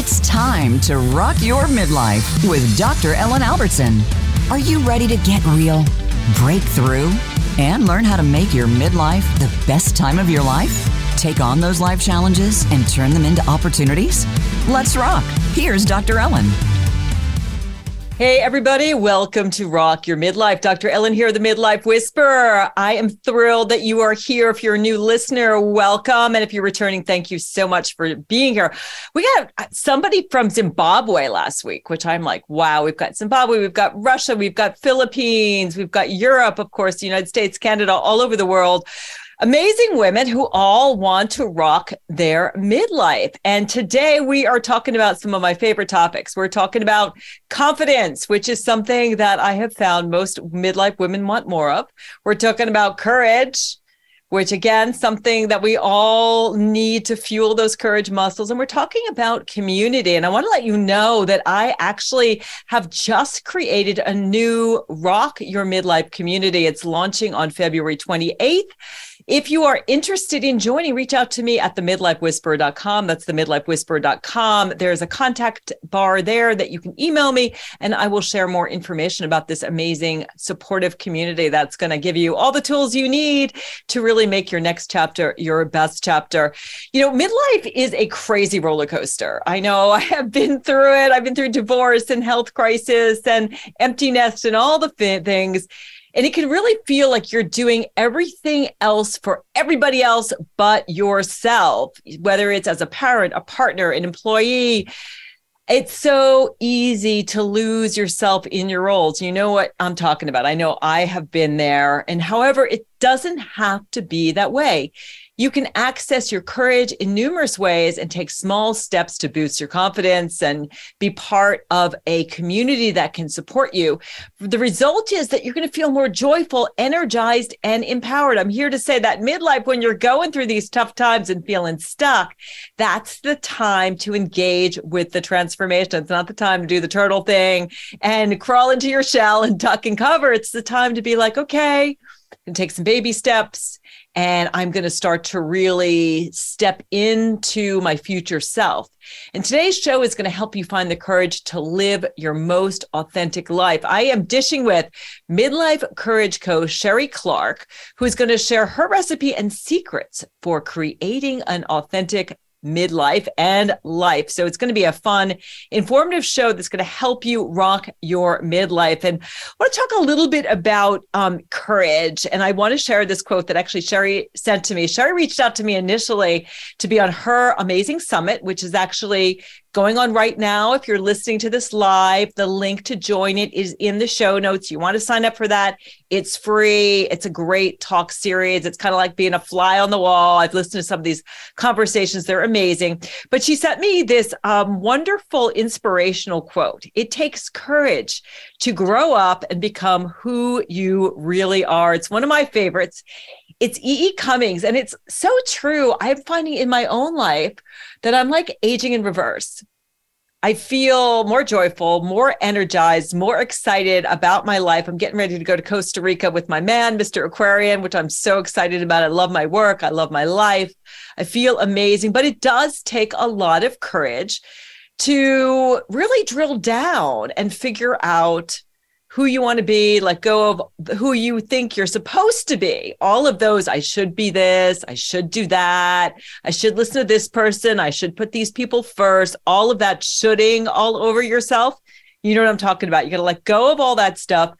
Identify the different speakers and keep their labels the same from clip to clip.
Speaker 1: It's time to rock your midlife with Dr. Ellen Albertson. Are you ready to get real, break through, and learn how to make your midlife the best time of your life? Take on those life challenges and turn them into opportunities? Let's rock. Here's Dr. Ellen.
Speaker 2: Hey, everybody, welcome to Rock Your Midlife. Dr. Ellen here, the Midlife Whisperer. I am thrilled that you are here. If you're a new listener, welcome. And if you're returning, thank you so much for being here. We got somebody from Zimbabwe last week, which I'm like, wow, we've got Zimbabwe, we've got Russia, we've got Philippines, we've got Europe, of course, the United States, Canada, all over the world amazing women who all want to rock their midlife. And today we are talking about some of my favorite topics. We're talking about confidence, which is something that I have found most midlife women want more of. We're talking about courage. Which again, something that we all need to fuel those courage muscles. And we're talking about community. And I want to let you know that I actually have just created a new Rock Your Midlife community. It's launching on February 28th. If you are interested in joining, reach out to me at the midlifewhisperer.com. That's the midlifewhisperer.com. There's a contact bar there that you can email me, and I will share more information about this amazing supportive community that's going to give you all the tools you need to really make your next chapter your best chapter. You know, midlife is a crazy roller coaster. I know I have been through it. I've been through divorce and health crisis and empty nest and all the things. And it can really feel like you're doing everything else for everybody else but yourself, whether it's as a parent, a partner, an employee. It's so easy to lose yourself in your roles. You know what I'm talking about. I know I have been there. And however, it doesn't have to be that way. You can access your courage in numerous ways and take small steps to boost your confidence and be part of a community that can support you. The result is that you're going to feel more joyful, energized, and empowered. I'm here to say that midlife, when you're going through these tough times and feeling stuck, that's the time to engage with the transformation. It's not the time to do the turtle thing and crawl into your shell and duck and cover. It's the time to be like, okay, and take some baby steps and I'm going to start to really step into my future self. And today's show is going to help you find the courage to live your most authentic life. I am dishing with midlife courage coach Sheree Clark, who is going to share her recipe and secrets for creating an authentic midlife and life. So it's going to be a fun, informative show that's going to help you rock your midlife. And I want to talk a little bit about um, courage. And I want to share this quote that actually Sheree sent to me. Sheree reached out to me initially to be on her amazing summit, which is actually going on right now. If you're listening to this live, the link to join it is in the show notes. You want to sign up for that. It's free. It's a great talk series. It's kind of like being a fly on the wall. I've listened to some of these conversations. They're amazing. But she sent me this um, wonderful inspirational quote. It takes courage to grow up and become who you really are. It's one of my favorites. It's E.E. E. Cummings. And it's so true. I'm finding in my own life that I'm like aging in reverse. I feel more joyful, more energized, more excited about my life. I'm getting ready to go to Costa Rica with my man, Mr. Aquarian, which I'm so excited about. I love my work. I love my life. I feel amazing, but it does take a lot of courage to really drill down and figure out who you want to be, let go of who you think you're supposed to be. All of those, I should be this, I should do that, I should listen to this person, I should put these people first, all of that shoulding all over yourself. You know what I'm talking about. You got to let go of all that stuff.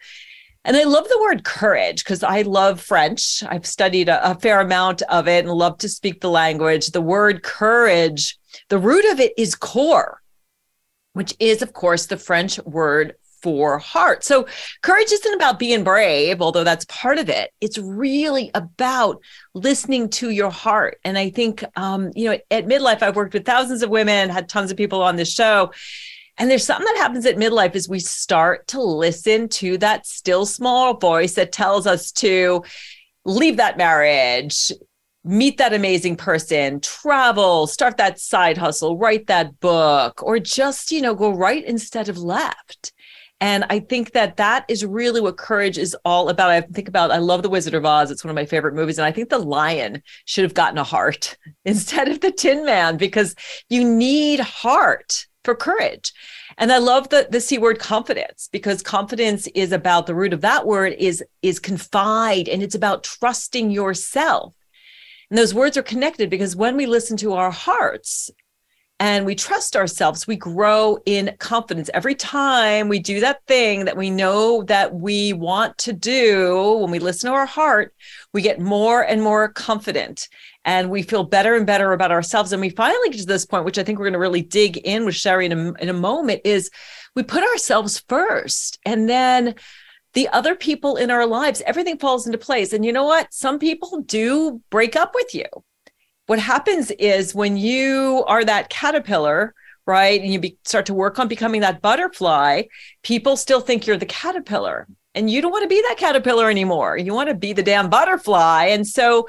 Speaker 2: And I love the word courage because I love French. I've studied a, a fair amount of it and love to speak the language. The word courage, the root of it is coeur, which is, of course, the French word for heart. So courage isn't about being brave, although that's part of it. It's really about listening to your heart. And I think, um, you know, at midlife, I've worked with thousands of women, had tons of people on this show. And there's something that happens at midlife is we start to listen to that still small voice that tells us to leave that marriage, meet that amazing person, travel, start that side hustle, write that book, or just, you know, go right instead of left. And I think that that is really what courage is all about. I think about, I love The Wizard of Oz. It's one of my favorite movies. And I think the lion should have gotten a heart instead of the Tin Man because you need heart for courage. And I love the the C word confidence because confidence is about the root of that word is is confide and it's about trusting yourself. And those words are connected because when we listen to our hearts and we trust ourselves, we grow in confidence. Every time we do that thing that we know that we want to do, when we listen to our heart, we get more and more confident and we feel better and better about ourselves. And we finally get to this point, which I think we're going to really dig in with Sherry in a, in a moment, is we put ourselves first. And then the other people in our lives, everything falls into place. And you know what? Some people do break up with you what happens is when you are that caterpillar right and you be, start to work on becoming that butterfly people still think you're the caterpillar. And you don't want to be that caterpillar anymore. You want to be the damn butterfly. And so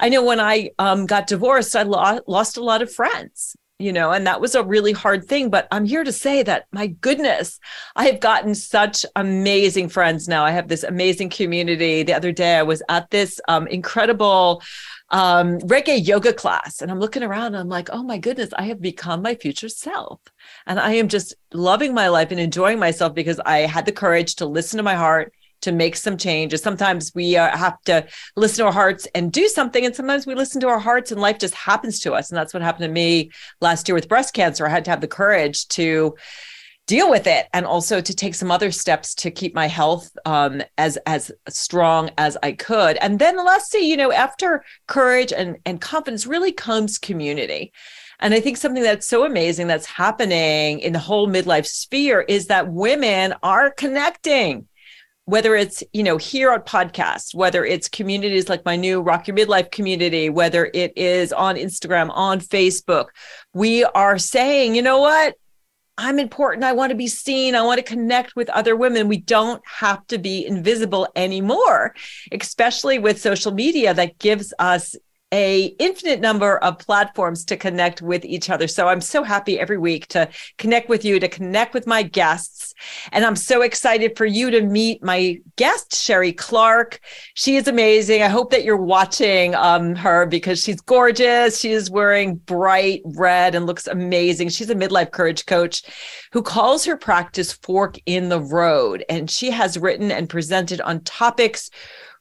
Speaker 2: i know when i um, got divorced i lo- lost a lot of friends you know and that was a really hard thing. But i'm here to say that my goodness i have gotten such amazing friends now. I have this amazing community. The other day i was at this um, incredible um, reggae yoga class. And I'm looking around and I'm like, oh my goodness, I have become my future self. And I am just loving my life and enjoying myself because I had the courage to listen to my heart, to make some changes. Sometimes we uh, have to listen to our hearts and do something. And sometimes we listen to our hearts and life just happens to us. And that's what happened to me last year with breast cancer. I had to have the courage to deal with it and also to take some other steps to keep my health um, as as strong as I could. And then lastly, you know, after courage and and confidence really comes community. And I think something that's so amazing that's happening in the whole midlife sphere is that women are connecting whether it's you know here on podcast whether it's communities like my new rock your midlife community whether it is on instagram on facebook we are saying you know what I'm important. I want to be seen. I want to connect with other women. We don't have to be invisible anymore, especially with social media that gives us a infinite number of platforms to connect with each other. So I'm so happy every week to connect with you, to connect with my guests. And I'm so excited for you to meet my guest, Sheree Clark. She is amazing. I hope that you're watching um, her because she's gorgeous. She is wearing bright red and looks amazing. She's a midlife courage coach who calls her practice Fork in the Road. And she has written and presented on topics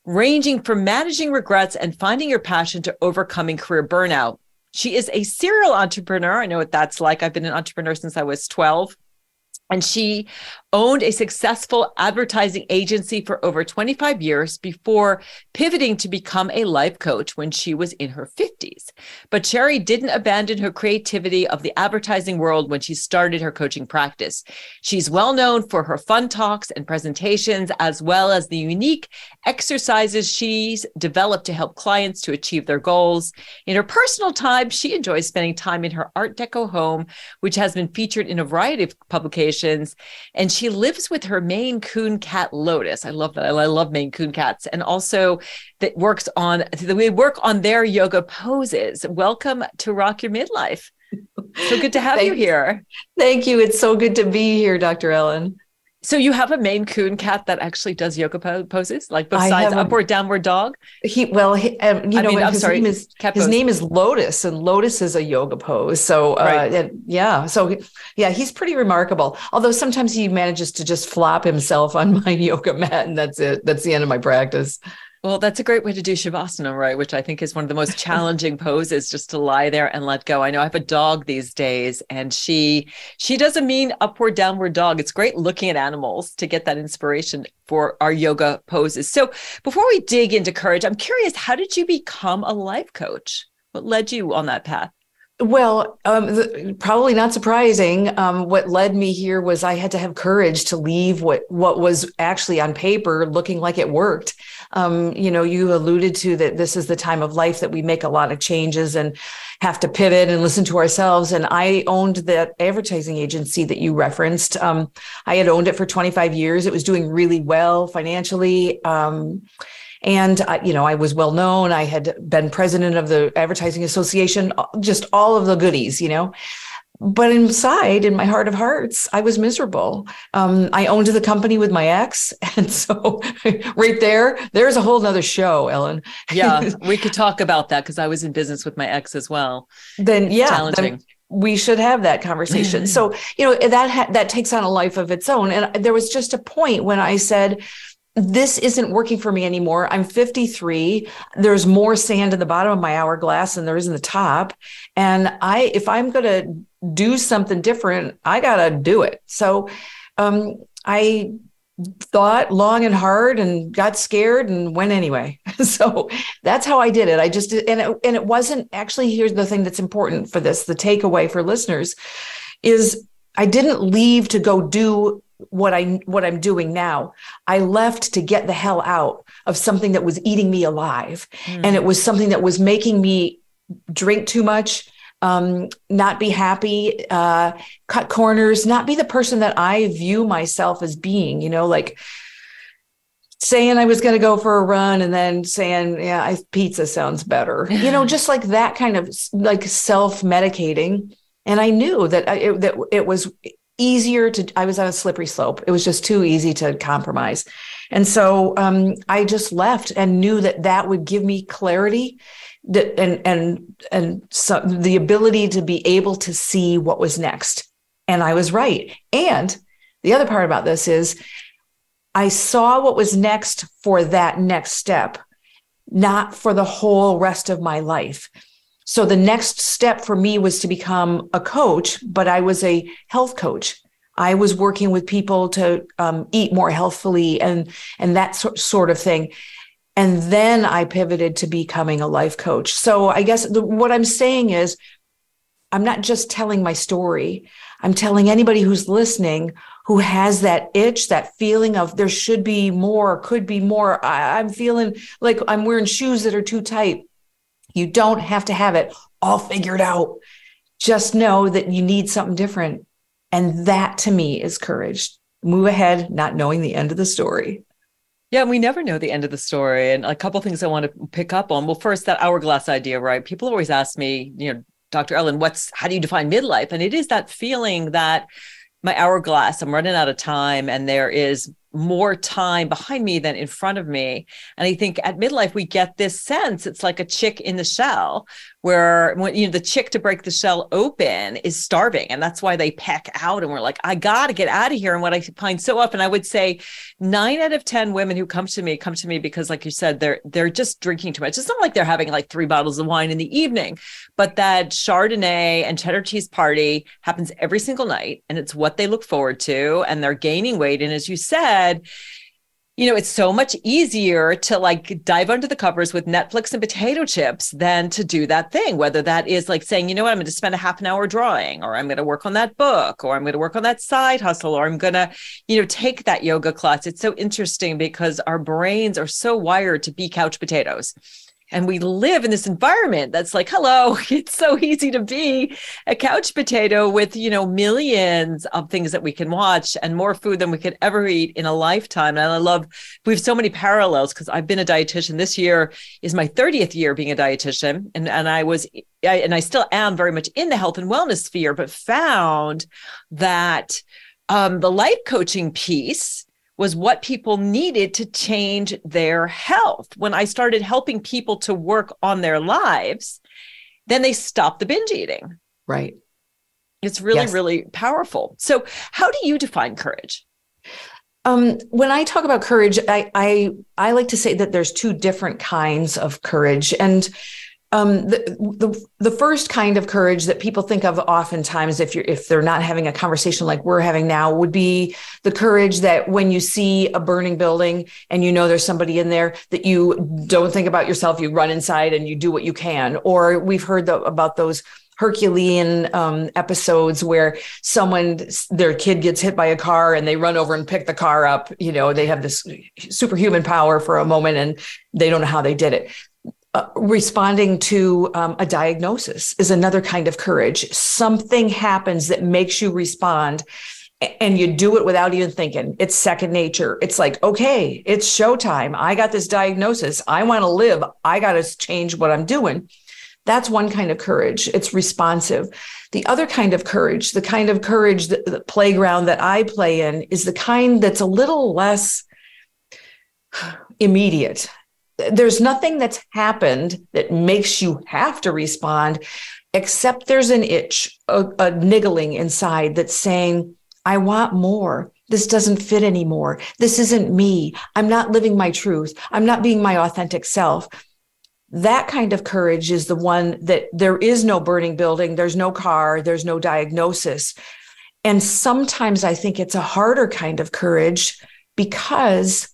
Speaker 2: ranging from managing regrets and finding your passion to overcoming career burnout. She is a serial entrepreneur. I know what that's like. I've been an entrepreneur since I was 12. And she owned a successful advertising agency for over 25 years before pivoting to become a life coach when she was in her 50s. But Sheree didn't abandon her creativity of the advertising world when she started her coaching practice. She's well known for her fun talks and presentations, as well as the unique exercises she's developed to help clients to achieve their goals. In her personal time, she enjoys spending time in her Art Deco home, which has been featured in a variety of publications. And she lives with her Maine Coon cat Lotus. I love that. I love Maine Coon cats, and also that works on we work on their yoga poses. Welcome to Rock Your Midlife. So good to have you here.
Speaker 3: Thank you. It's so good to be here, Dr. Ellen.
Speaker 2: So you have a Maine Coon cat that actually does yoga poses, like besides upward downward dog.
Speaker 3: He well, he, um, you I know, mean, his sorry, name is his pose. name is Lotus, and Lotus is a yoga pose. So uh, right. yeah, so yeah, he's pretty remarkable. Although sometimes he manages to just flop himself on my yoga mat, and that's it. That's the end of my practice.
Speaker 2: Well, that's a great way to do Shavasana, right? Which I think is one of the most challenging poses, just to lie there and let go. I know I have a dog these days, and she she doesn't mean upward downward dog. It's great looking at animals to get that inspiration for our yoga poses. So before we dig into courage, I'm curious, how did you become a life coach? What led you on that path?
Speaker 3: Well, um, the, probably not surprising. Um, what led me here was I had to have courage to leave what what was actually on paper looking like it worked. Um, you know, you alluded to that this is the time of life that we make a lot of changes and have to pivot and listen to ourselves. And I owned that advertising agency that you referenced. Um, I had owned it for 25 years. It was doing really well financially um, and, you know, I was well known. I had been president of the Advertising Association, uh, just all of the goodies, you know. But inside, in my heart of hearts, I was miserable. Um, I owned the company with my ex. And so, right there, there's a whole nother show, Ellen.
Speaker 2: yeah, we could talk about that because I was in business with my ex as well.
Speaker 3: Then, yeah. Challenging. Then, we should have that conversation. So, you know, that ha- that takes on a life of its own. And there was just a point when I said, this isn't working for me anymore. I'm 53. There's more sand in the bottom of my hourglass than there is in the top. And I, if I'm going to do something different, I got to do it. So, um, I thought long and hard and got scared and went anyway. so that's how I did it. I just and it, and it wasn't actually here's the thing that's important for this the takeaway for listeners is I didn't leave to go do what I what I'm doing now. I left to get the hell out of something that was eating me alive mm. and it was something that was making me drink too much um, not be happy, uh, cut corners, not be the person that I view myself as being, you know, like saying I was going to go for a run and then saying, yeah, I, pizza sounds better, you know, just like that kind of like self medicating. And I knew that I, it, that it was easier to, I was on a slippery slope. It was just too easy to compromise. And so um, I just left and knew that that would give me clarity that, and and and so the ability to be able to see what was next and i was right and the other part about this is i saw what was next for that next step not for the whole rest of my life so the next step for me was to become a coach but i was a health coach i was working with people to um, eat more healthfully and and that so, sort of thing and then I pivoted to becoming a life coach. So I guess the, what I'm saying is, I'm not just telling my story. I'm telling anybody who's listening who has that itch, that feeling of there should be more, could be more. I, I'm feeling like I'm wearing shoes that are too tight. You don't have to have it all figured out. Just know that you need something different. And that to me is courage. Move ahead, not knowing the end of the story.
Speaker 2: Yeah, we never know the end of the story. And a couple things I want to pick up on. Well, first, that hourglass idea, right? People always ask me, you know, Dr. Ellen, what's how do you define midlife? And it is that feeling that my hourglass, I'm running out of time, and there is more time behind me than in front of me. And I think at midlife, we get this sense it's like a chick in the shell where when you know the chick to break the shell open is starving. And that's why they peck out. And we're like, I gotta get out of here. And what I find so often, I would say nine out of 10 women who come to me come to me because, like you said, they're they're just drinking too much. It's not like they're having like three bottles of wine in the evening, but that Chardonnay and cheddar cheese party happens every single night. And it's what they look forward to. And they're gaining weight. And as you said, said, you know, it's so much easier to like dive under the covers with Netflix and potato chips than to do that thing, whether that is like saying, you know what, I'm going to spend a half an hour drawing, or I'm going to work on that book, or I'm going to work on that side hustle, or I'm going to, you know, take that yoga class. It's so interesting because our brains are so wired to be couch potatoes and we live in this environment that's like hello it's so easy to be a couch potato with you know millions of things that we can watch and more food than we could ever eat in a lifetime. And i love we have so many parallels because i've been a dietitian. This year is my 30th year being a dietitian and and i was I, and i still am very much in the health and wellness sphere but found that um, the life coaching piece was what people needed to change their health. When I started helping people to work on their lives, then they stopped the binge eating.
Speaker 3: Right.
Speaker 2: It's really, yes. really powerful. So, how do you define courage?
Speaker 3: Um, when I talk about courage, I, I I like to say that there's two different kinds of courage, and um, the, the the first kind of courage that people think of oftentimes if you're if they're not having a conversation like we're having now would be the courage that when you see a burning building and you know there's somebody in there that you don't think about yourself you run inside and you do what you can or we've heard the, about those Herculean um, episodes where someone, their kid gets hit by a car and they run over and pick the car up. You know, they have this superhuman power for a moment and they don't know how they did it. Responding to um, a diagnosis is another kind of courage. Something happens that makes you respond and you do it without even thinking. It's second nature. It's like, okay, it's showtime. I got this diagnosis. I want to live. I got to change what I'm doing. That's one kind of courage. It's responsive. The other kind of courage, the kind of courage, that, the playground that I play in, is the kind that's a little less immediate there's nothing that's happened that makes you have to respond except there's an itch, a, a niggling inside that's saying, I want more. This doesn't fit anymore. This isn't me. I'm not living my truth. I'm not being my authentic self. That kind of courage is the one that there is no burning building, there's no car, there's no diagnosis. And sometimes I think it's a harder kind of courage because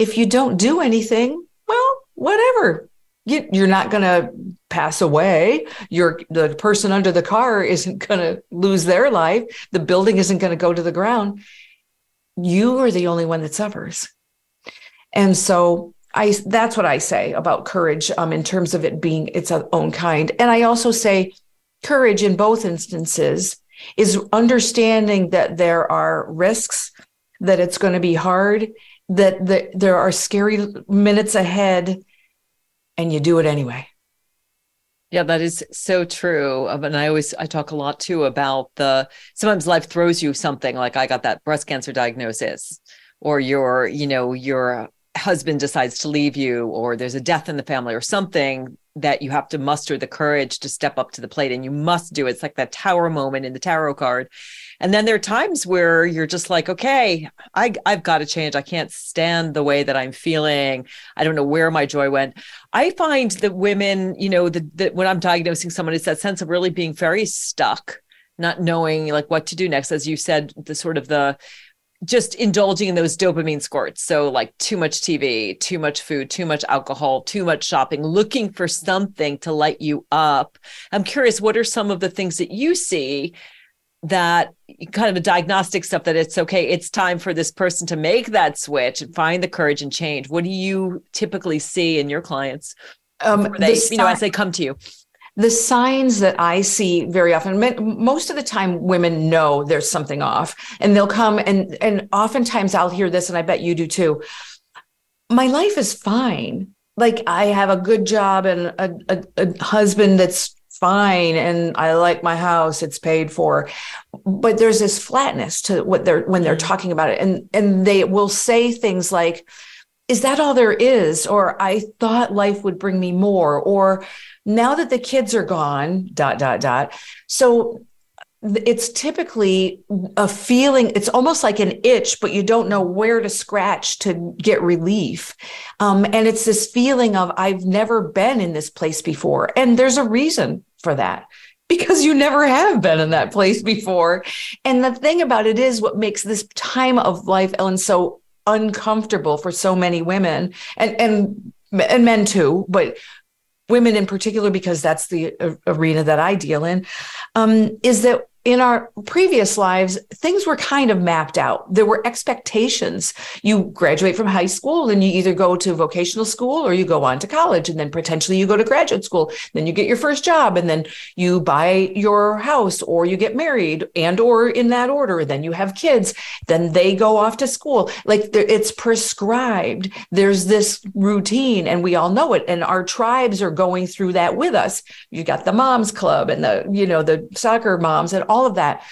Speaker 3: if you don't do anything, well, whatever. You, you're not going to pass away. You're the person under the car isn't going to lose their life. The building isn't going to go to the ground. You are the only one that suffers. And so I that's what I say about courage um, in terms of it being its own kind. And I also say courage in both instances is understanding that there are risks, that it's going to be hard, that, that there are scary minutes ahead, and you do it anyway.
Speaker 2: Yeah, that is so true. Um, and I always I talk a lot too about the sometimes life throws you something like I got that breast cancer diagnosis or your, you know, your husband decides to leave you or there's a death in the family or something that you have to muster the courage to step up to the plate and you must do it. It's like that tower moment in the tarot card. And then there are times where you're just like, okay, I, I've got to change. I can't stand the way that I'm feeling. I don't know where my joy went. I find that women, you know, that when I'm diagnosing someone, it's that sense of really being very stuck, not knowing like what to do next. As you said, the sort of the just indulging in those dopamine squirts. So, like too much TV, too much food, too much alcohol, too much shopping, looking for something to light you up. I'm curious, what are some of the things that you see that kind of a diagnostic stuff that it's okay, it's time for this person to make that switch and find the courage and change? What do you typically see in your clients? Um, they, the you know, as they come to you?
Speaker 3: the signs that I see very often, most of the time women know there's something off and they'll come and, and oftentimes I'll hear this and I bet you do too. My life is fine. Like I have a good job and a, a, a husband that's fine and I like my house, it's paid for. But there's this flatness to what they're when they're mm-hmm. talking about it. And and they will say things like, is that all there is? Or I thought life would bring me more, or now that the kids are gone, dot, dot, dot. So it's typically a feeling, it's almost like an itch, but you don't know where to scratch to get relief. Um, and it's this feeling of, I've never been in this place before. And there's a reason for that because you never have been in that place before. And the thing about it is what makes this time of life, Ellen, so uncomfortable for so many women and, and, and men too, but women in particular, because that's the arena that I deal in, um, is that in our previous lives, things were kind of mapped out. There were expectations. You graduate from high school and you either go to vocational school or you go on to college and then potentially you go to graduate school. Then you get your first job and then you buy your house or you get married and or in that order. Then you have kids. Then they go off to school. Like it's prescribed. There's this routine and we all know it. And our tribes are going through that with us. You got the moms club and the, you know, the soccer moms and of that.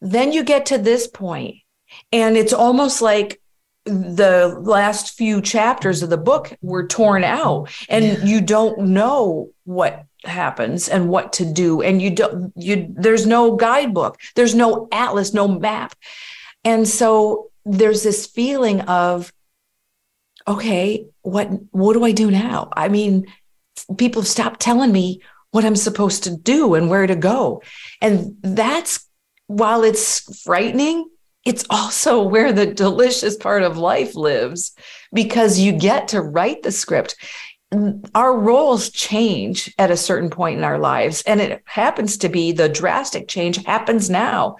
Speaker 3: Then you get to this point, and it's almost like the last few chapters of the book were torn out, and you don't know what happens and what to do and you don't you there's no guidebook there's no atlas no map. And so there's this feeling of okay what what do i do now? I mean people stop telling me what I'm supposed to do and where to go. And that's while it's frightening, it's also where the delicious part of life lives because you get to write the script. Our roles change at a certain point in our lives. And it happens to be the drastic change happens now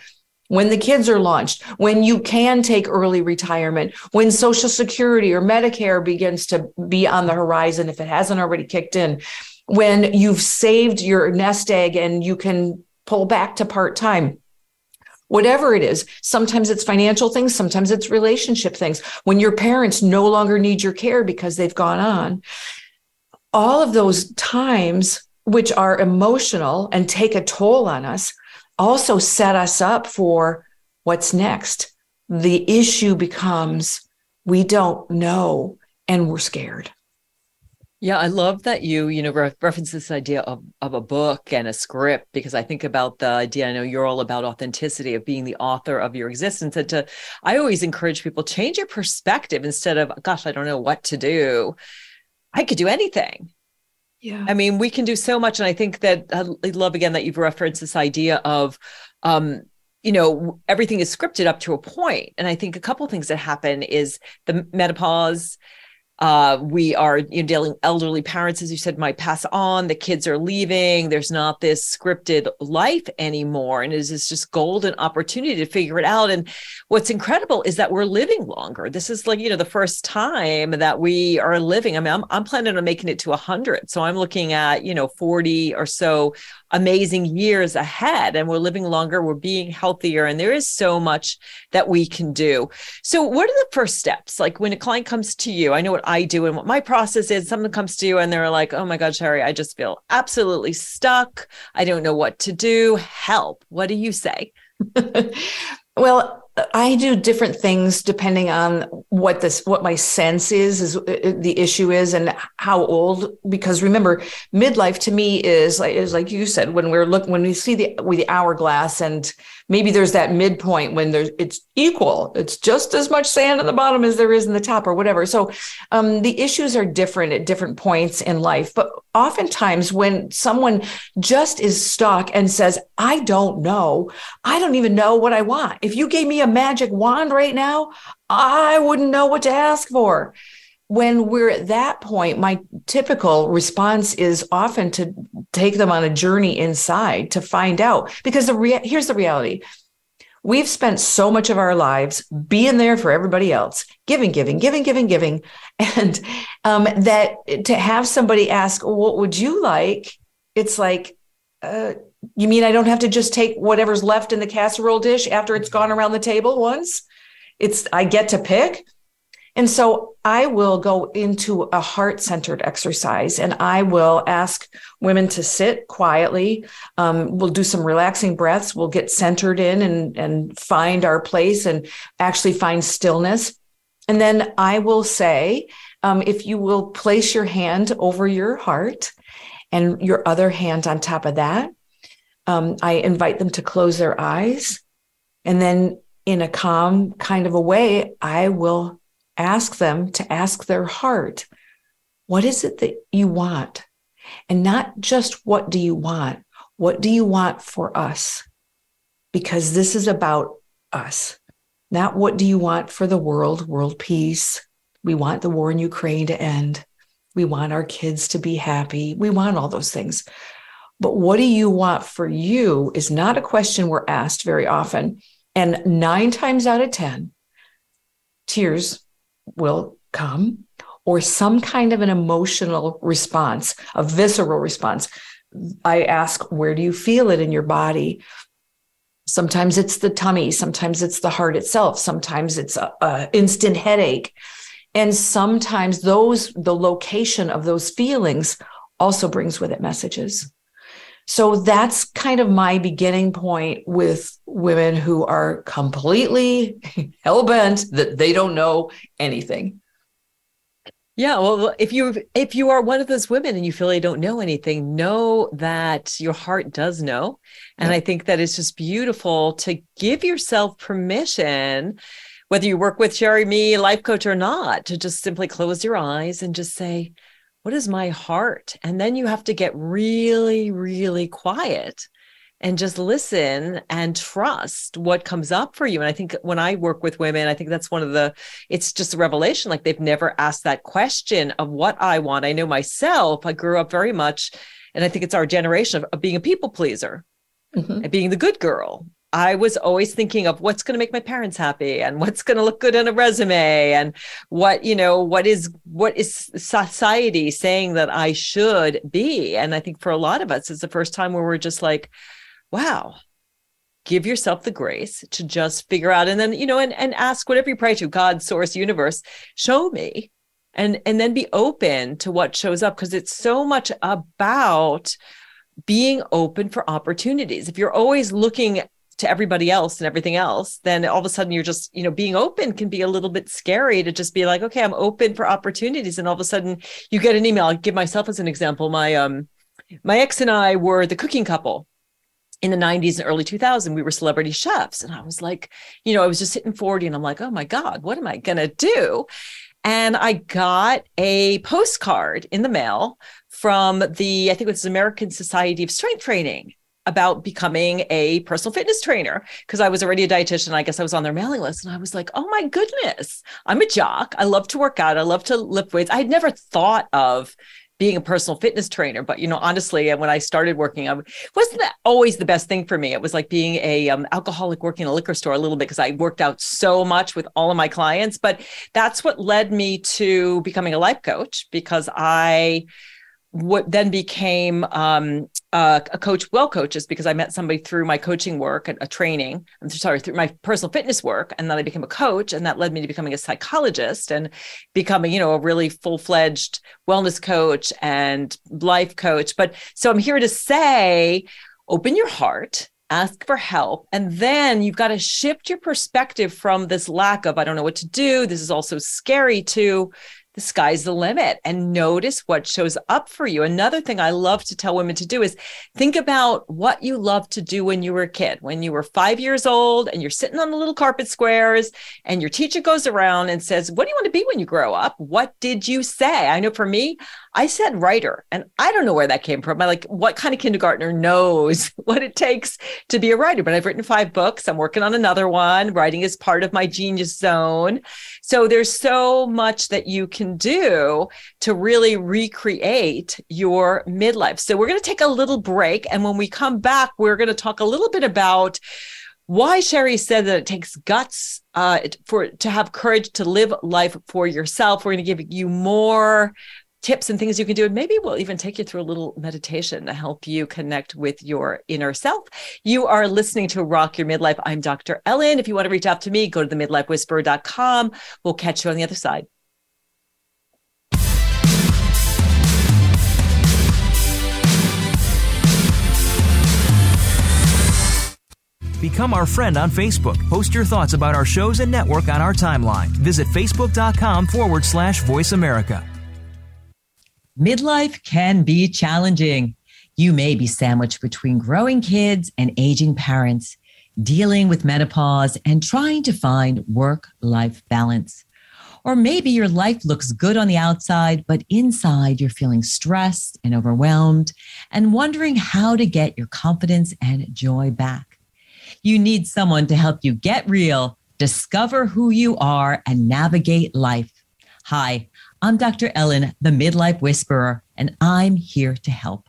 Speaker 3: when the kids are launched, when you can take early retirement, when Social Security or Medicare begins to be on the horizon, if it hasn't already kicked in when you've saved your nest egg and you can pull back to part time whatever it is. Sometimes it's financial things, sometimes it's relationship things. When your parents no longer need your care because they've gone on. All of those times, which are emotional and take a toll on us, also set us up for what's next. The issue becomes we don't know and we're scared.
Speaker 2: Yeah, I love that you, you know, re- reference this idea of, of a book and a script because I think about the idea. I know you're all about authenticity of being the author of your existence. And to, I always encourage people change your perspective instead of, gosh, I don't know what to do. I could do anything.
Speaker 3: Yeah.
Speaker 2: I mean, we can do so much. And I think that I love again that you've referenced this idea of, um, you know, everything is scripted up to a point. And I think a couple things that happen is the menopause, uh, we are you know, dealing elderly parents, as you said, might pass on. The kids are leaving. There's not this scripted life anymore, and it is just golden opportunity to figure it out. And what's incredible is that we're living longer. This is like you know the first time that we are living. I mean, I'm I'm planning on making it to 100, so I'm looking at you know 40 or so amazing years ahead and we're living longer we're being healthier and there is so much that we can do. So what are the first steps? Like when a client comes to you i know what i do and what my process is. Someone comes to you and they're like oh my god Sheree i just feel absolutely stuck. I don't know what to do. Help. What do you say?
Speaker 3: Well I do different things depending on what this what my sense is is uh, uh, the issue is and how old because remember midlife to me is like is like you said when we're looking when we see the with the hourglass and maybe there's that midpoint when there's it's equal. It's just as much sand at the bottom as there is in the top or whatever. So um, the issues are different at different points in life but oftentimes when someone just is stuck and says i don't know. I don't even know what i want. If you gave me a magic wand right now i wouldn't know what to ask for when we're at that point, my typical response is often to take them on a journey inside to find out. Because the rea- here's the reality we've spent so much of our lives being there for everybody else, giving, giving, giving, giving, giving. And um, that to have somebody ask, What would you like? It's like, uh, you mean I don't have to just take whatever's left in the casserole dish after it's gone around the table once? It's I get to pick. And so I will go into a heart centered exercise and I will ask women to sit quietly. Um, we'll do some relaxing breaths. We'll get centered in and, and find our place and actually find stillness. And then I will say, um, if you will place your hand over your heart and your other hand on top of that, um, I invite them to close their eyes. And then in a calm kind of a way, I will ask them to ask their heart, what is it that you want? And not just what do you want? What do you want for us? Because this is about us. Not what do you want for the world, world peace. We want the war in Ukraine to end. We want our kids to be happy. We want all those things. But what do you want for you is not a question we're asked very often. And nine times out of 10, tears will come or some kind of an emotional response, a visceral response. I ask, where do you feel it in your body? Sometimes it's the tummy, sometimes it's the heart itself, sometimes it's a, a instant headache. And sometimes those, the location of those feelings also brings with it messages. So that's kind of my beginning point with women who are completely hell bent that they don't know anything.
Speaker 2: Yeah, well, if you if you are one of those women and you feel you don't know anything, know that your heart does know, and yeah. I think that it's just beautiful to give yourself permission, whether you work with Sheree, me, life coach or not, to just simply close your eyes and just say, what is my heart? And then you have to get really, really quiet and just listen and trust what comes up for you. And I think when I work with women, I think that's one of the, it's just a revelation. Like they've never asked that question of what I want. I know myself, I grew up very much, and I think it's our generation of, of being a people pleaser mm-hmm. and being the good girl I was always thinking of what's going to make my parents happy and what's going to look good on a resume and what, you know, what is what is society saying that I should be. And I think for a lot of us, it's the first time where we're just like, wow, give yourself the grace to just figure out and then, you know, and, and ask whatever you pray to, God, source, universe, show me. And and then be open to what shows up because it's so much about being open for opportunities. If you're always looking to everybody else and everything else, then all of a sudden you're just, you know, being open can be a little bit scary to just be like, okay, I'm open for opportunities. And all of a sudden you get an email. I'll give myself as an example. My um my ex and I were the cooking couple in the 90s and early 2000s we were celebrity chefs and i was like you know i was just hitting 40 and i'm like oh my god what am i going to do and i got a postcard in the mail from the i think it was american society of strength training about becoming a personal fitness trainer because I was already a dietitian. I guess I was on their mailing list and I was like, oh my goodness, I'm a jock. I love to work out. I love to lift weights. I had never thought of being a personal fitness trainer. But you know, honestly, when I started working, I wasn't that always the best thing for me. It was like being a um, alcoholic working in a liquor store a little bit because I worked out so much with all of my clients. But that's what led me to becoming a life coach because I what then became um, uh, a coach well coaches because I met somebody through my coaching work, a, a training. I'm sorry, through my personal fitness work, and then I became a coach, and that led me to becoming a psychologist and becoming, you know, a really full fledged wellness coach and life coach. But so I'm here to say, open your heart. Ask for help. And then you've got to shift your perspective from this lack of, I don't know what to do. This is also scary to the sky's the limit and notice what shows up for you. Another thing I love to tell women to do is think about what you loved to do when you were a kid, when you were five years old and you're sitting on the little carpet squares and your teacher goes around and says, What do you want to be when you grow up? What did you say? I know for me, I said writer, and I don't know where that came from. I like what kind of kindergartner knows what it takes to be a writer? But I've written five books. I'm working on another one. Writing is part of my genius zone. So there's so much that you can do to really recreate your midlife. So we're going to take a little break. And when we come back, we're going to talk a little bit about why Sheree said that it takes guts uh, for to have courage to live life for yourself. We're going to give you more tips and things you can do. And maybe we'll even take you through a little meditation to help you connect with your inner self. You are listening to Rock Your Midlife. I'm Dr. Ellen. If you want to reach out to me, go to the midlifewhisperer.com. We'll catch you on the other side.
Speaker 4: Become our friend on Facebook. Post your thoughts about our shows and network on our timeline. Visit facebook.com forward slash voice America.
Speaker 1: Midlife can be challenging. You may be sandwiched between growing kids and aging parents, dealing with menopause and trying to find work life balance. Or maybe your life looks good on the outside, but inside you're feeling stressed and overwhelmed and wondering how to get your confidence and joy back. You need someone to help you get real, discover who you are, and navigate life. Hi, I'm Dr. Ellen, the Midlife Whisperer, and I'm here to help.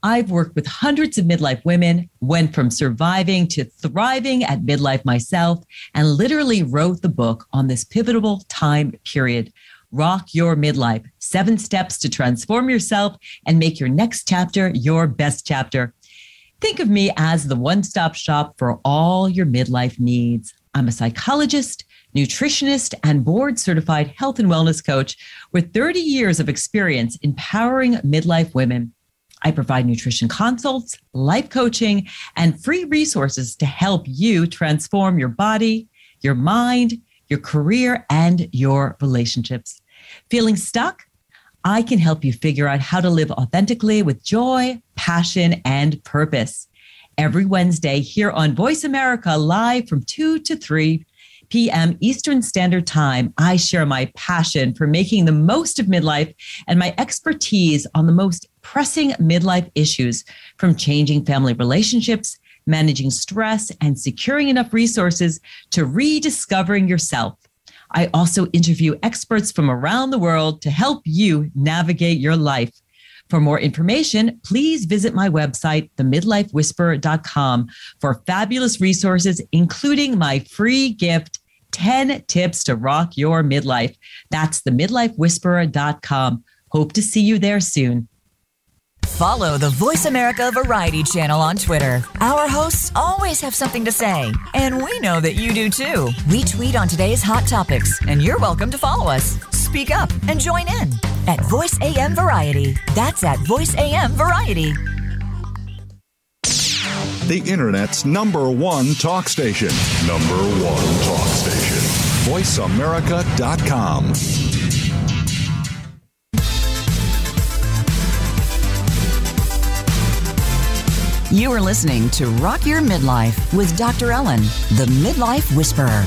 Speaker 1: I've worked with hundreds of midlife women, went from surviving to thriving at midlife myself, and literally wrote the book on this pivotal time period. Rock Your Midlife Seven Steps to Transform Yourself and Make Your Next Chapter Your Best Chapter. Think of me as the one stop shop for all your midlife needs. I'm a psychologist nutritionist, and board certified health and wellness coach with 30 years of experience empowering midlife women. I provide nutrition consults, life coaching, and free resources to help you transform your body, your mind, your career, and your relationships. Feeling stuck? I can help you figure out how to live authentically with joy, passion, and purpose. Every Wednesday here on Voice America, live from 2 to 3 p.m. Eastern Standard Time, I share my passion for making the most of midlife and my expertise on the most pressing midlife issues from changing family relationships, managing stress, and securing enough resources to rediscovering yourself. I also interview experts from around the world to help you navigate your life. For more information, please visit my website, themidlifewhisper.com, for fabulous resources, including my free gift, 10 tips to rock your midlife. That's themidlifewhisperer.com. Hope to see you there soon.
Speaker 5: Follow the Voice America Variety channel on Twitter. Our hosts always have something to say, and we know that you do too. We tweet on today's hot topics, and you're welcome to follow us. Speak up and join in at Voice AM Variety. That's at Voice AM Variety.
Speaker 6: The Internet's number one talk station. Number one talk station. VoiceAmerica.com.
Speaker 1: You are listening to Rock Your Midlife with Dr. Ellen, the Midlife Whisperer.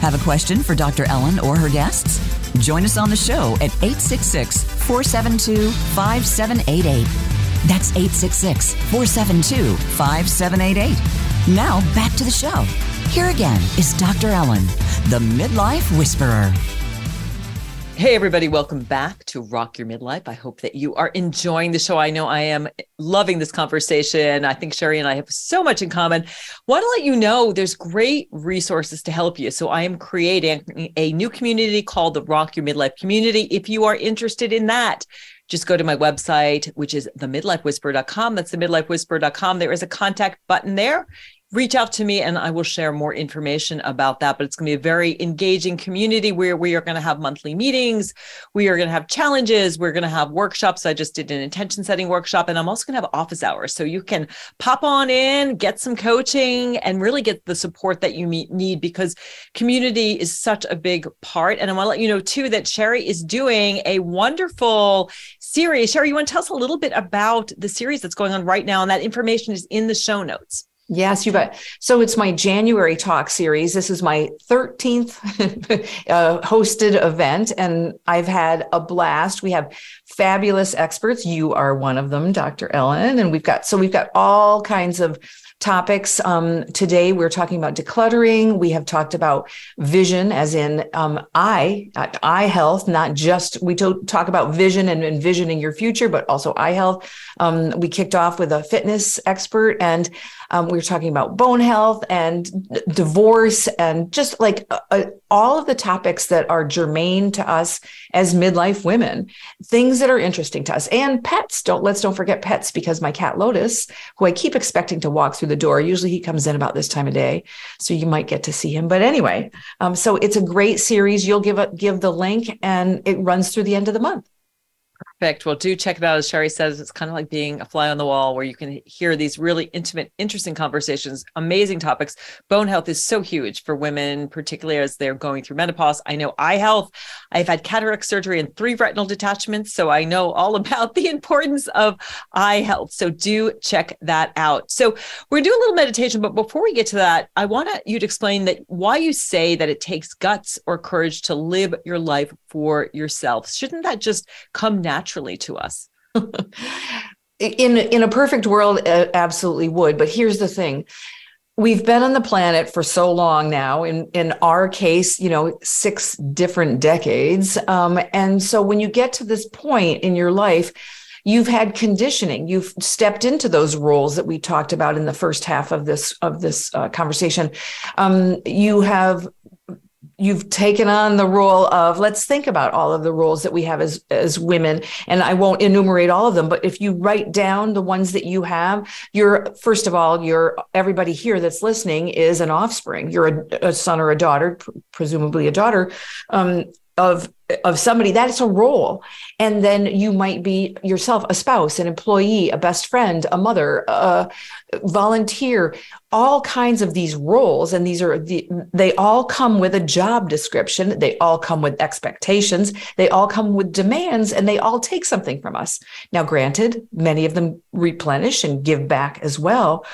Speaker 1: Have a question for Dr. Ellen or her guests? Join us on the show at 866 472 5788. That's 866 472 5788. Now back to the show. Here again is Dr. Ellen, the Midlife Whisperer.
Speaker 2: Hey, everybody, welcome back to Rock Your Midlife. I hope that you are enjoying the show. I know I am loving this conversation. I think Sheree and I have so much in common. Want to let you know there's great resources to help you. So I am creating a new community called the Rock Your Midlife Community. If you are interested in that, just go to my website, which is themidlifewhisperer.com. That's themidlifewhisperer.com. There is a contact button there reach out to me and I will share more information about that. But it's going to be a very engaging community where we are going to have monthly meetings. We are going to have challenges. We're going to have workshops. I just did an intention setting workshop and I'm also going to have office hours. So you can pop on in, get some coaching and really get the support that you need because community is such a big part. And I want to let you know too that Sheree is doing a wonderful series. Sheree, you want to tell us a little bit about the series that's going on right now? And that information is in the show notes.
Speaker 3: Yes, you bet. So it's my January talk series. This is my 13th uh, hosted event, and I've had a blast. We have fabulous experts. You are one of them, Dr. Ellen, and we've got so we've got all kinds of topics. Um, today, we're talking about decluttering. We have talked about vision, as in um, eye, eye health, not just we to- talk about vision and envisioning your future, but also eye health. Um, we kicked off with a fitness expert, and um, we were talking about bone health and d- divorce, and just like uh, uh, all of the topics that are germane to us as midlife women, things that are interesting to us, and pets. Don't let's don't forget pets because my cat Lotus, who I keep expecting to walk through the door. Usually he comes in about this time of day, so you might get to see him. But anyway, um, so it's a great series. You'll give a, give the link, and it runs through the end of the month.
Speaker 2: Perfect. Well, do check it out. As Sheree says, it's kind of like being a fly on the wall where you can hear these really intimate, interesting conversations, amazing topics. Bone health is so huge for women, particularly as they're going through menopause. I know eye health. I've had cataract surgery and three retinal detachments. So I know all about the importance of eye health. So do check that out. So we're going to do a little meditation. But before we get to that, I want you to explain that why you say that it takes guts or courage to live your life for yourself. Shouldn't that just come naturally? Naturally to us.
Speaker 3: in in a perfect world, absolutely would. But here's the thing: we've been on the planet for so long now. In in our case, you know, six different decades. Um, and so when you get to this point in your life, you've had conditioning you've stepped into those roles that we talked about in the first half of this of this uh, conversation um, you have you've taken on the role of let's think about all of the roles that we have as as women. And i won't enumerate all of them but if you write down the ones that you have you're first of all you're everybody here that's listening is an offspring. You're a, a son or a daughter pr- presumably a daughter um, of of somebody that's a role. And then you might be yourself a spouse an employee a best friend a mother a volunteer all kinds of these roles. And these are the they all come with a job description. They all come with expectations. They all come with demands and they all take something from us. Now granted many of them replenish and give back as well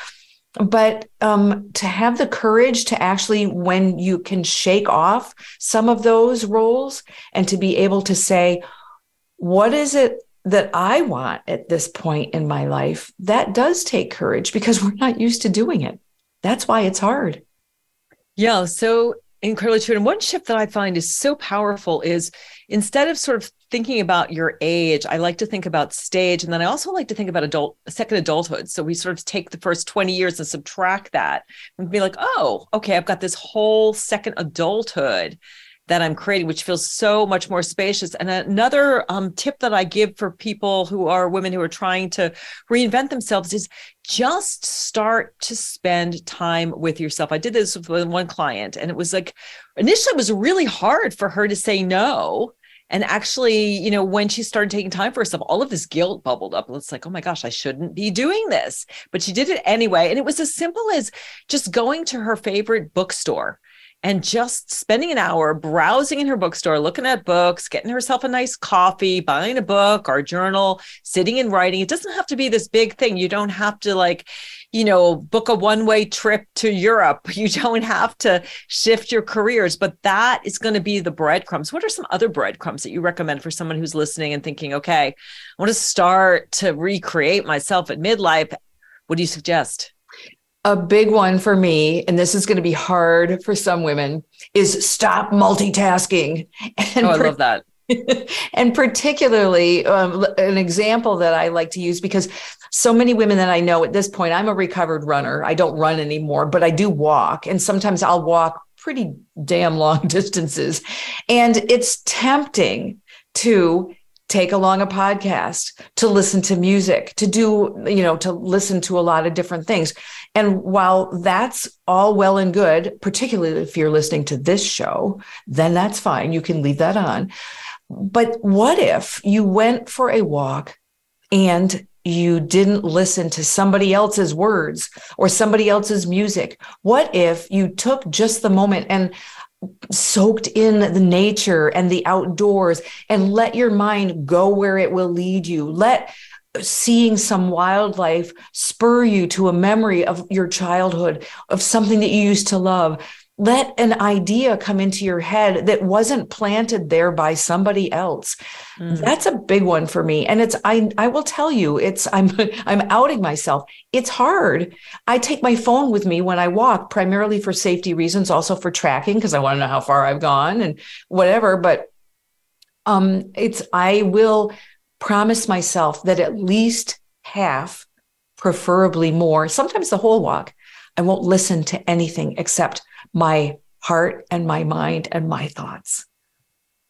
Speaker 3: but um, to have the courage to actually when you can shake off some of those roles and to be able to say what is it that i want at this point in my life that does take courage? Because we're not used to doing it. That's why it's hard.
Speaker 2: Yeah so incredibly true and one shift that i find is so powerful is instead of sort of thinking about your age, I like to think about stage. And then I also like to think about adult second adulthood. So we sort of take the first 20 years and subtract that and be like, oh, okay, I've got this whole second adulthood that I'm creating, which feels so much more spacious. And another um, tip that I give for people who are women who are trying to reinvent themselves is just start to spend time with yourself. I did this with one client, and it was like initially it was really hard for her to say no And actually, you know, when she started taking time for herself, all of this guilt bubbled up. It's like, oh my gosh, I shouldn't be doing this. But she did it anyway. And it was as simple as just going to her favorite bookstore and just spending an hour browsing in her bookstore, looking at books, getting herself a nice coffee, buying a book or a journal, sitting and writing. It doesn't have to be this big thing. You don't have to like, you know, book a one way trip to Europe. You don't have to shift your careers, but that is going to be the breadcrumbs. What are some other breadcrumbs that you recommend for someone who's listening and thinking, okay, I want to start to recreate myself at midlife? What do you suggest?
Speaker 3: A big one for me, and this is going to be hard for some women, is stop multitasking.
Speaker 2: And oh, I love that.
Speaker 3: and particularly um, an example that I like to use because so many women that I know at this point, I'm a recovered runner. I don't run anymore, but I do walk. And sometimes I'll walk pretty damn long distances. And it's tempting to take along a podcast, to listen to music, to do, you know, to listen to a lot of different things. And while that's all well and good, particularly if you're listening to this show, then that's fine. You can leave that on. But what if you went for a walk and you didn't listen to somebody else's words or somebody else's music? What if you took just the moment and soaked in the nature and the outdoors and let your mind go where it will lead you? Let seeing some wildlife spur you to a memory of your childhood, of something that you used to love. Let an idea come into your head that wasn't planted there by somebody else. Mm. That's a big one for me. And it's I I will tell you, it's I'm I'm outing myself. It's hard. I take my phone with me when I walk, primarily for safety reasons, also for tracking, because I want to know how far I've gone and whatever. But um it's I will promise myself that at least half, preferably more, sometimes the whole walk, I won't listen to anything except my heart and my mind and my thoughts.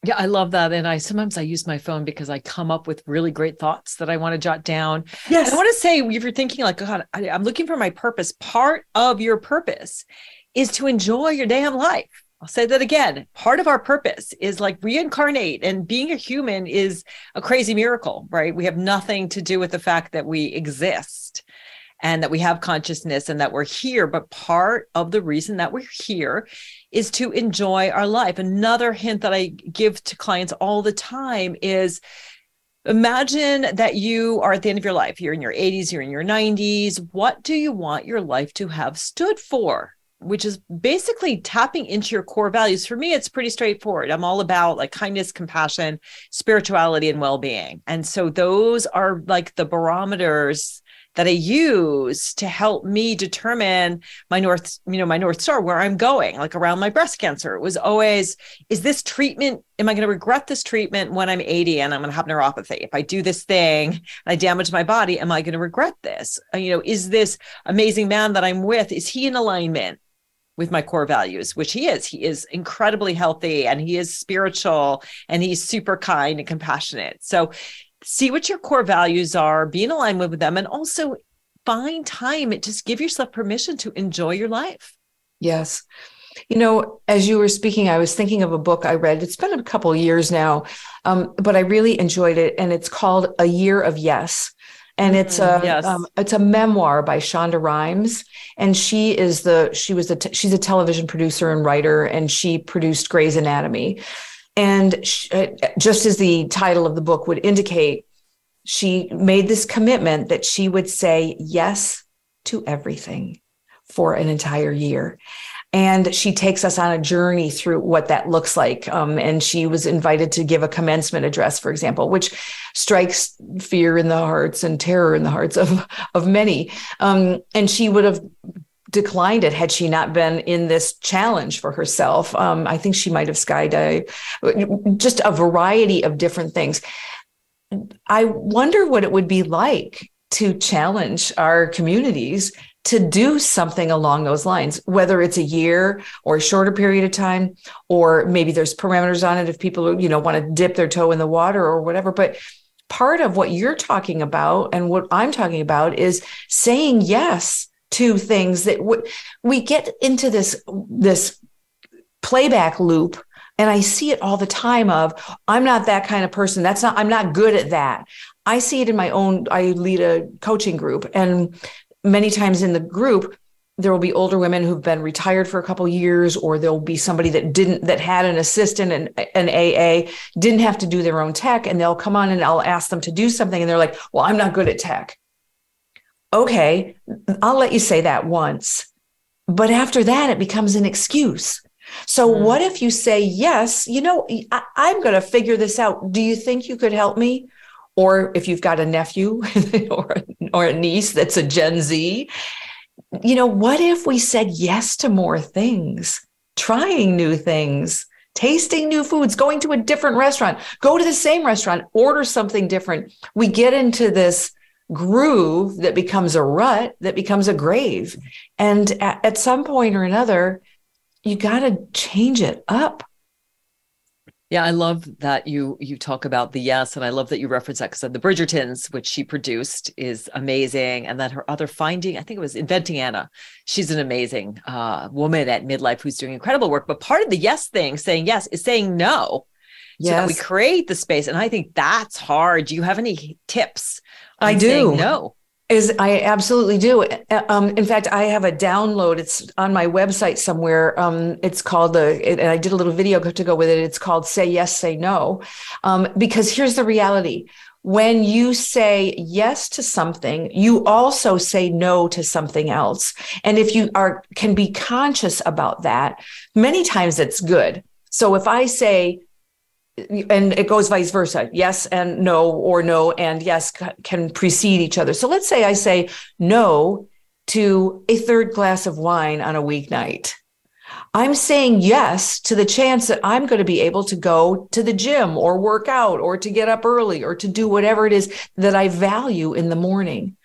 Speaker 2: Yeah, I love that. And I sometimes I use my phone because I come up with really great thoughts that I want to jot down. Yes. I want to say, if you're thinking like, God, I, I'm looking for my purpose, part of your purpose is to enjoy your damn life. I'll say that again. Part of our purpose is like reincarnate, and being a human is a crazy miracle, right? We have nothing to do with the fact that we exist and that we have consciousness and that we're here. But part of the reason that we're here is to enjoy our life. Another hint that I give to clients all the time is imagine that you are at the end of your life. You're in your 80s, you're in your 90s. What do you want your life to have stood for? which is basically tapping into your core values. For me, it's pretty straightforward. I'm all about like kindness, compassion, spirituality, and well being. And so those are like the barometers that I use to help me determine my north, you know, my north star, where I'm going, like around my breast cancer. It was always, is this treatment, am I going to regret this treatment when I'm 80 and I'm going to have neuropathy? If I do this thing and I damage my body, am I going to regret this? Uh, you know, is this amazing man that I'm with, is he in alignment? with my core values, which he is. He is incredibly healthy and he is spiritual and he's super kind and compassionate. So see what your core values are, be in alignment with them, and also find time and just give yourself permission to enjoy your life.
Speaker 3: Yes. You know, as you were speaking, I was thinking of a book I read. It's been a couple years now, um, but I really enjoyed it. And it's called A Year of Yes and it's a yes. um, it's a memoir by Shonda Rhimes, and she is the she was a she's a television producer and writer, and she produced Grey's Anatomy, and she, uh, just as the title of the book would indicate, she made this commitment that she would say yes to everything for an entire year and she takes us on a journey through what that looks like. Um, and she was invited to give a commencement address, for example, which strikes fear in the hearts and terror in the hearts of of many. Um, and she would have declined it had she not been in this challenge for herself. Um, I think she might have skydived, just a variety of different things. I wonder what it would be like to challenge our communities to do something along those lines, whether it's a year or a shorter period of time, or maybe there's parameters on it if people, you know, want to dip their toe in the water or whatever. But part of what you're talking about and what I'm talking about is saying yes to things that w- we get into this, this playback loop And I see it all the time of I'm not that kind of person. That's not I'm not good at that. I see it in my own I lead a coaching group and many times in the group there will be older women who've been retired for a couple years or there'll be somebody that didn't that had an assistant and an aa didn't have to do their own tech and they'll come on and i'll ask them to do something and they're like well i'm not good at tech okay i'll let you say that once but after that it becomes an excuse so mm. what if you say yes you know I, i'm going to figure this out do you think you could help me or if you've got a nephew or, or a niece that's a gen z you know, what if we said yes to more things, trying new things, tasting new foods, going to a different restaurant, go to the same restaurant, order something different? We get into this groove that becomes a rut, that becomes a grave. And at, at some point or another, you got to change it up.
Speaker 2: Yeah, I love that you you talk about the yes, and I love that you reference that because the Bridgertons, which she produced, is amazing, and that her other finding, I think it was Inventing Anna. She's an amazing uh, woman at midlife who's doing incredible work. But part of the yes thing, saying yes, is saying no. Yes. So that we create the space, and I think that's hard. Do you have any tips?
Speaker 3: I do.
Speaker 2: No.
Speaker 3: Is I absolutely do. Um, in fact, I have a download. It's on my website somewhere. Um, it's called the, and I did a little video to go with it. It's called "Say Yes, Say No," um, because here's the reality: when you say yes to something, you also say no to something else. And if you are can be conscious about that, many times it's good. So if I say and it goes vice versa. Yes and no or no and yes can precede each other. So let's say i say no to a third glass of wine on a weeknight. I'm saying yes to the chance that i'm going to be able to go to the gym or work out or to get up early or to do whatever it is that i value in the morning.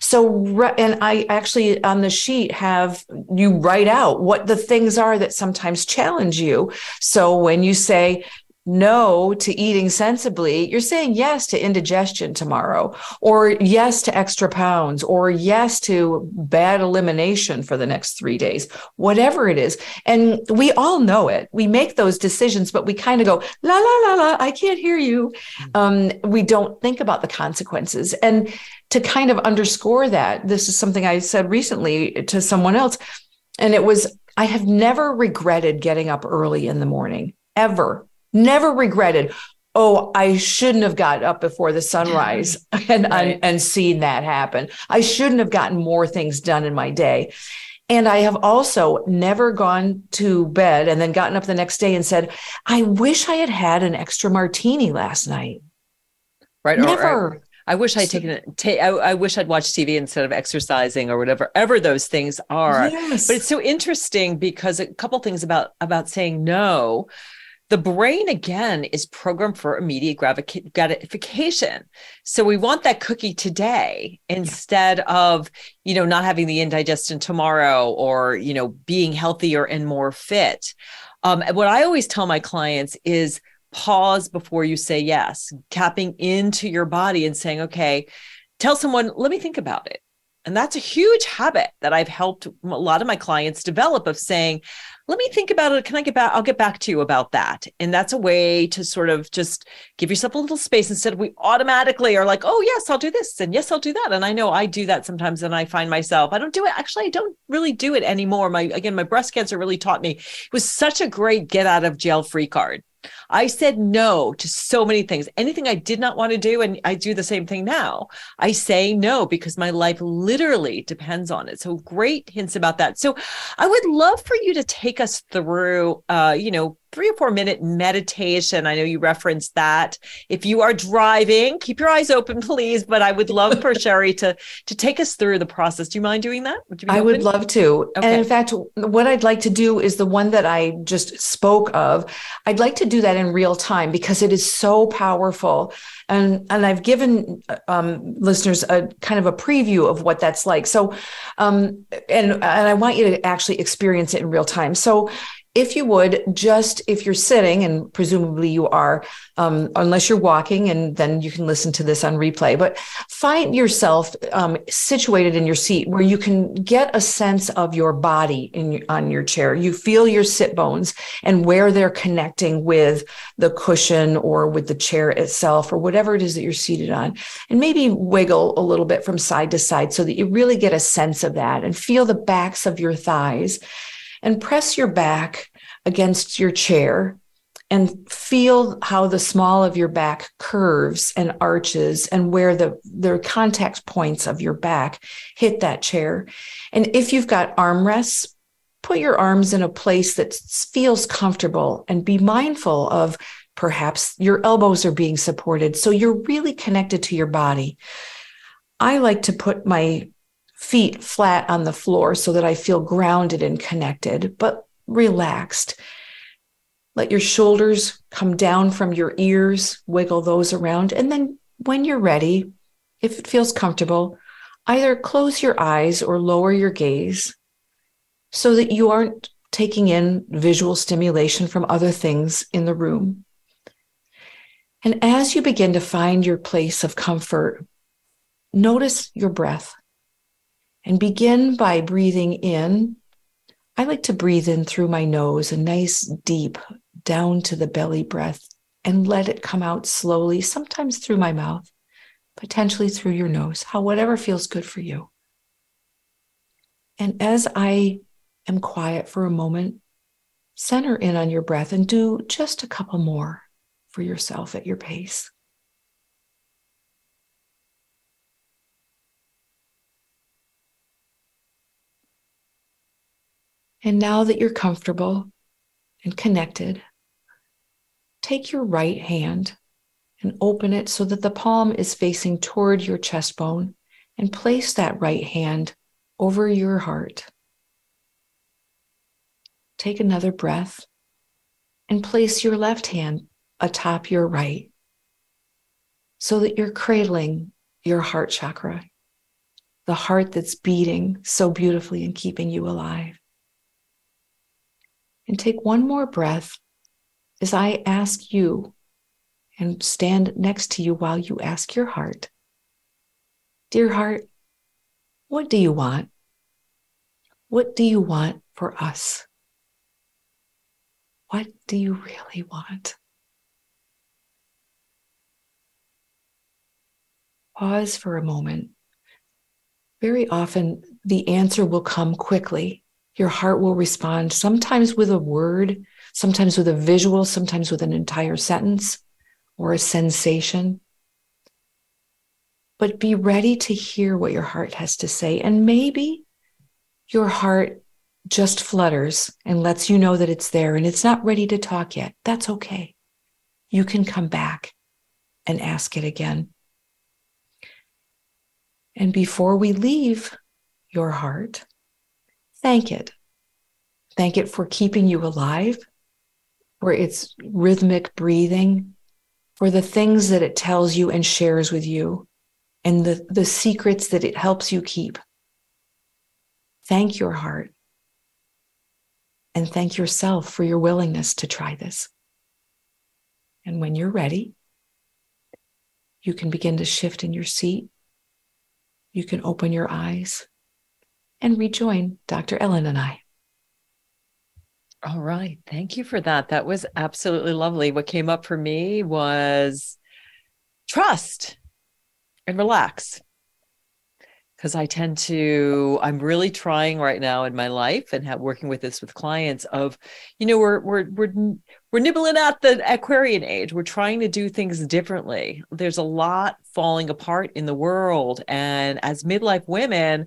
Speaker 3: So, and I actually on the sheet have you write out what the things are that sometimes challenge you. So, when you say no to eating sensibly, you're saying yes to indigestion tomorrow, or yes to extra pounds, or yes to bad elimination for the next three days, whatever it is. And we all know it. We make those decisions, but we kind of go, la, la, la, la, I can't hear you. Um, we don't think about the consequences. And to kind of underscore that, this is something I said recently to someone else. And it was, I have never regretted getting up early in the morning, ever never regretted oh i shouldn't have got up before the sunrise and, right. and seen that happen i shouldn't have gotten more things done in my day and I have also never gone to bed and then gotten up the next day and said, I wish I had had an extra martini last night.
Speaker 2: Right.
Speaker 3: Never. Or,
Speaker 2: or I wish I'd taken it. Ta- I, I, wish I'd watched TV instead of exercising or whatever, ever those things are. Yes. But it's so interesting because a couple things about about saying no the brain again is programmed for immediate gratification. So we want that cookie today instead of you know not having the indigestion tomorrow or you know being healthier and more fit. Um, what i always tell my clients is pause before you say yes tapping into your body and saying okay tell someone let me think about it. And that's a huge habit that I've helped a lot of my clients develop of saying, let me think about it. Can I get back? I'll get back to you about that. And that's a way to sort of just give yourself a little space instead of we automatically are like, oh, yes, I'll do this. And yes, I'll do that. And I know I do that sometimes. And I find myself, I don't do it. Actually, I don't really do it anymore. My, again, my breast cancer really taught me it was such a great get out of jail free card I said no to so many things. Anything I did not want to do, and I do the same thing now. I say no because my life literally depends on it. So great hints about that. So I would love for you to take us through, uh, you know, three or four minute meditation. I know you referenced that. If you are driving, keep your eyes open, please. But I would love for Sheree to to take us through the process. Do you mind doing that?
Speaker 3: Would I would love to. Okay. And in fact, what I'd like to do is the one that I just spoke of. I'd like to do that in real time because it is so powerful. And and I've given um, listeners a kind of a preview of what that's like. So, um, and and I want you to actually experience it in real time. So if you would just if you're sitting and presumably you are um, unless you're walking and then you can listen to this on replay but find yourself um, situated in your seat where you can get a sense of your body in on your chair. You feel your sit bones and where they're connecting with the cushion or with the chair itself or whatever it is that you're seated on. And maybe wiggle a little bit from side to side so that you really get a sense of that and feel the backs of your thighs and press your back against your chair and feel how the small of your back curves and arches and where the, the contact points of your back hit that chair. And if you've got armrests, put your arms in a place that feels comfortable and be mindful of perhaps your elbows are being supported. So you're really connected to your body. I like to put my feet flat on the floor so that I feel grounded and connected, but relaxed. Let your shoulders come down from your ears, wiggle those around. And then when you're ready, if it feels comfortable, either close your eyes or lower your gaze so that you aren't taking in visual stimulation from other things in the room. And as you begin to find your place of comfort, notice your breath and begin by breathing in. I like to breathe in through my nose, a nice deep down to the belly breath, and let it come out slowly, sometimes through my mouth, potentially through your nose, how whatever feels good for you. And as I am quiet for a moment, center in on your breath and do just a couple more for yourself at your pace. And now that you're comfortable and connected, take your right hand and open it so that the palm is facing toward your chest bone and place that right hand over your heart. Take another breath and place your left hand atop your right so that you're cradling your heart chakra, the heart that's beating so beautifully and keeping you alive. And take one more breath as I ask you and stand next to you while you ask your heart Dear heart, what do you want? What do you want for us? What do you really want? Pause for a moment. Very often, the answer will come quickly your heart will respond sometimes with a word, sometimes with a visual, sometimes with an entire sentence or a sensation. But be ready to hear what your heart has to say. And maybe your heart just flutters and lets you know that it's there and it's not ready to talk yet. That's okay. You can come back and ask it again. And before we leave your heart, thank it. Thank it for keeping you alive, for its rhythmic breathing, for the things that it tells you and shares with you, and the, the secrets that it helps you keep. Thank your heart. And thank yourself for your willingness to try this. And when you're ready, you can begin to shift in your seat. You can open your eyes and rejoin Dr. Ellen and I.
Speaker 2: All right. Thank you for that. That was absolutely lovely. What came up for me was trust and relax. Because I tend to, I'm really trying right now in my life and have, working with this with clients of, you know, we're we're we're we're nibbling at the Aquarian age. We're trying to do things differently. There's a lot falling apart in the world, and as midlife women,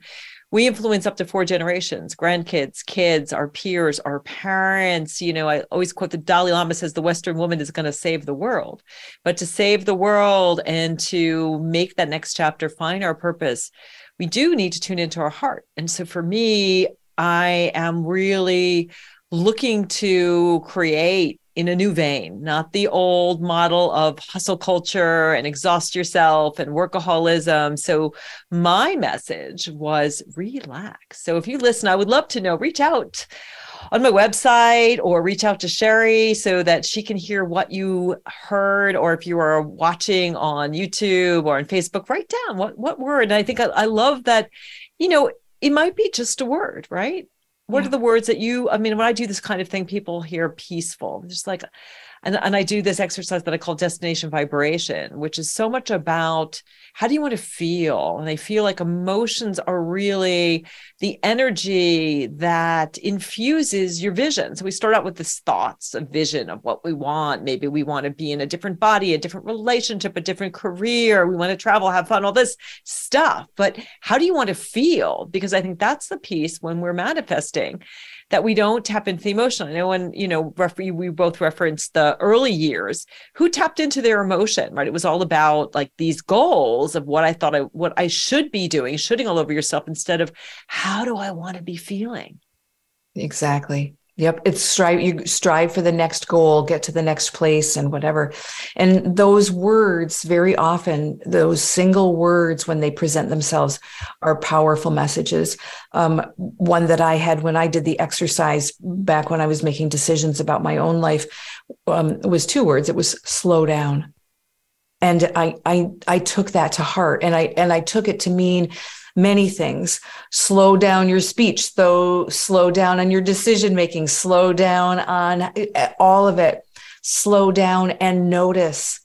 Speaker 2: we influence up to four generations grandkids kids our peers our parents you know i always quote the dalai lama says the western woman is going to save the world. But to save the world and to make that next chapter find our purpose we do need to tune into our heart. And so for me i am really looking to create in a new vein, not the old model of hustle culture and exhaust yourself and workaholism. So, my message was relax. So, if you listen, I would love to know, reach out on my website or reach out to Sheree so that she can hear what you heard. Or if you are watching on YouTube or on Facebook, write down what, what word. And I think I, I love that, you know, it might be just a word, right? What yeah. are the words that you, I mean, when I do this kind of thing, people hear peaceful, just like, and, and I do this exercise that I call destination vibration, which is so much about how do you want to feel? And I feel like emotions are really the energy that infuses your vision. So we start out with this thoughts of vision of what we want. Maybe we want to be in a different body, a different relationship, a different career. We want to travel, have fun, all this stuff. But how do you want to feel? Because I think that's the piece when we're manifesting that we don't tap into the emotion. I know when, you know, we both referenced the early years, who tapped into their emotion, right? It was all about like these goals of what I thought I, what I should be doing, shooting all over yourself instead of how do I want to be feeling?
Speaker 3: Exactly. Yep, it's strive you strive for the next goal, get to the next place and whatever. And those words very often those single words when they present themselves are powerful messages. Um, one that I had when I did the exercise back when I was making decisions about my own life um, was two words. It was slow down. And I I I took that to heart and I and I took it to mean many things. Slow down your speech, though, slow down on your decision making, slow down on eh, all of it, slow down and notice.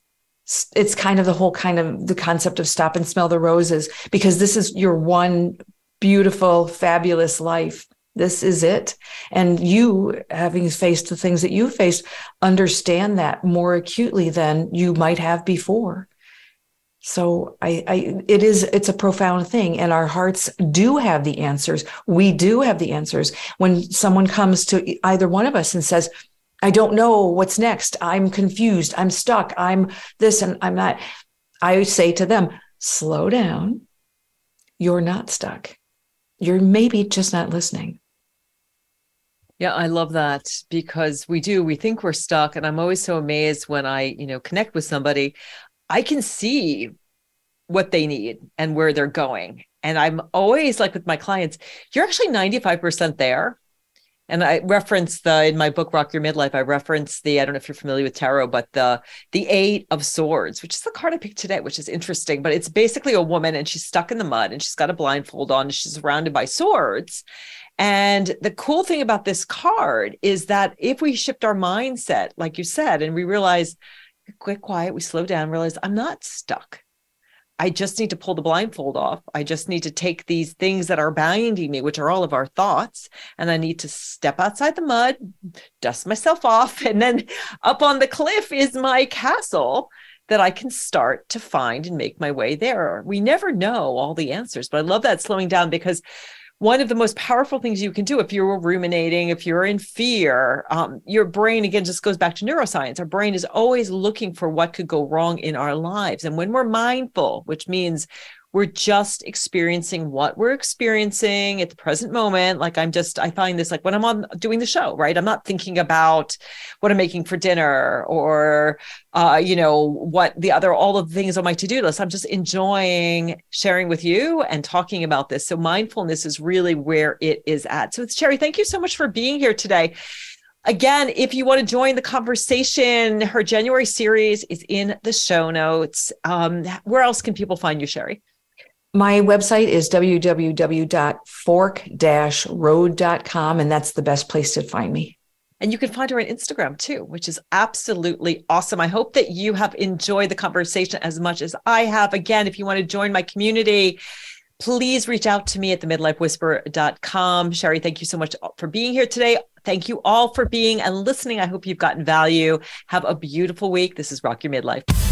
Speaker 3: It's kind of the whole kind of the concept of stop and smell the roses because this is your one beautiful, fabulous life. This is it. And you, having faced the things that you faced, understand that more acutely than you might have before. So I, I, it is, it's a profound thing. And our hearts do have the answers. We do have the answers. When someone comes to either one of us and says, I don't know what's next. I'm confused. I'm stuck. I'm this and I'm not. I say to them, slow down. You're not stuck. You're maybe just not listening.
Speaker 2: Yeah, I love that because we do. We think we're stuck. And I'm always so amazed when I, you know, connect with somebody. I can see what they need and where they're going. And I'm always like with my clients, you're actually 95% there. And I reference the in my book Rock Your Midlife, I reference the, I don't know if you're familiar with tarot, but the the eight of swords, which is the card I picked today, which is interesting. But it's basically a woman and she's stuck in the mud and she's got a blindfold on and she's surrounded by swords. And the cool thing about this card is that if we shift our mindset, like you said, and we realize quick, quiet, we slow down, realize I'm not stuck. I just need to pull the blindfold off. I just need to take these things that are binding me, which are all of our thoughts, and I need to step outside the mud, dust myself off, and then up on the cliff is my castle that I can start to find and make my way there. We never know all the answers, but I love that slowing down because one of the most powerful things you can do if you're ruminating, if you're in fear, um, your brain again just goes back to neuroscience. Our brain is always looking for what could go wrong in our lives. And when we're mindful, which means we're just experiencing what we're experiencing at the present moment. Like i'm just i find this like when i'm on doing the show right? I'm not thinking about what i'm making for dinner or uh, you know what the other all of the things on my to-do list. I'm just enjoying sharing with you and talking about this. So mindfulness is really where it is at. So it's Sheree thank you so much for being here today. Again, if you want to join the conversation, her January series is in the show notes. Um, where else can people find you, Sheree?
Speaker 3: My website is www.fork-road.com, and that's the best place to find me.
Speaker 2: And you can find her on Instagram too, which is absolutely awesome. I hope that you have enjoyed the conversation as much as I have. Again, if you want to join my community, please reach out to me at themidlifewhisperer.com. Sheree, thank you so much for being here today. Thank you all for being and listening. I hope you've gotten value. Have a beautiful week. This is Rock Your Midlife.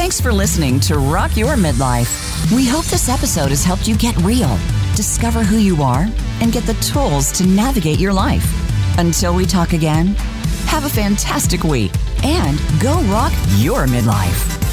Speaker 1: Thanks for listening to Rock Your Midlife. We hope this episode has helped you get real, discover who you are, and get the tools to navigate your life. Until we talk again, have a fantastic week and go rock your midlife.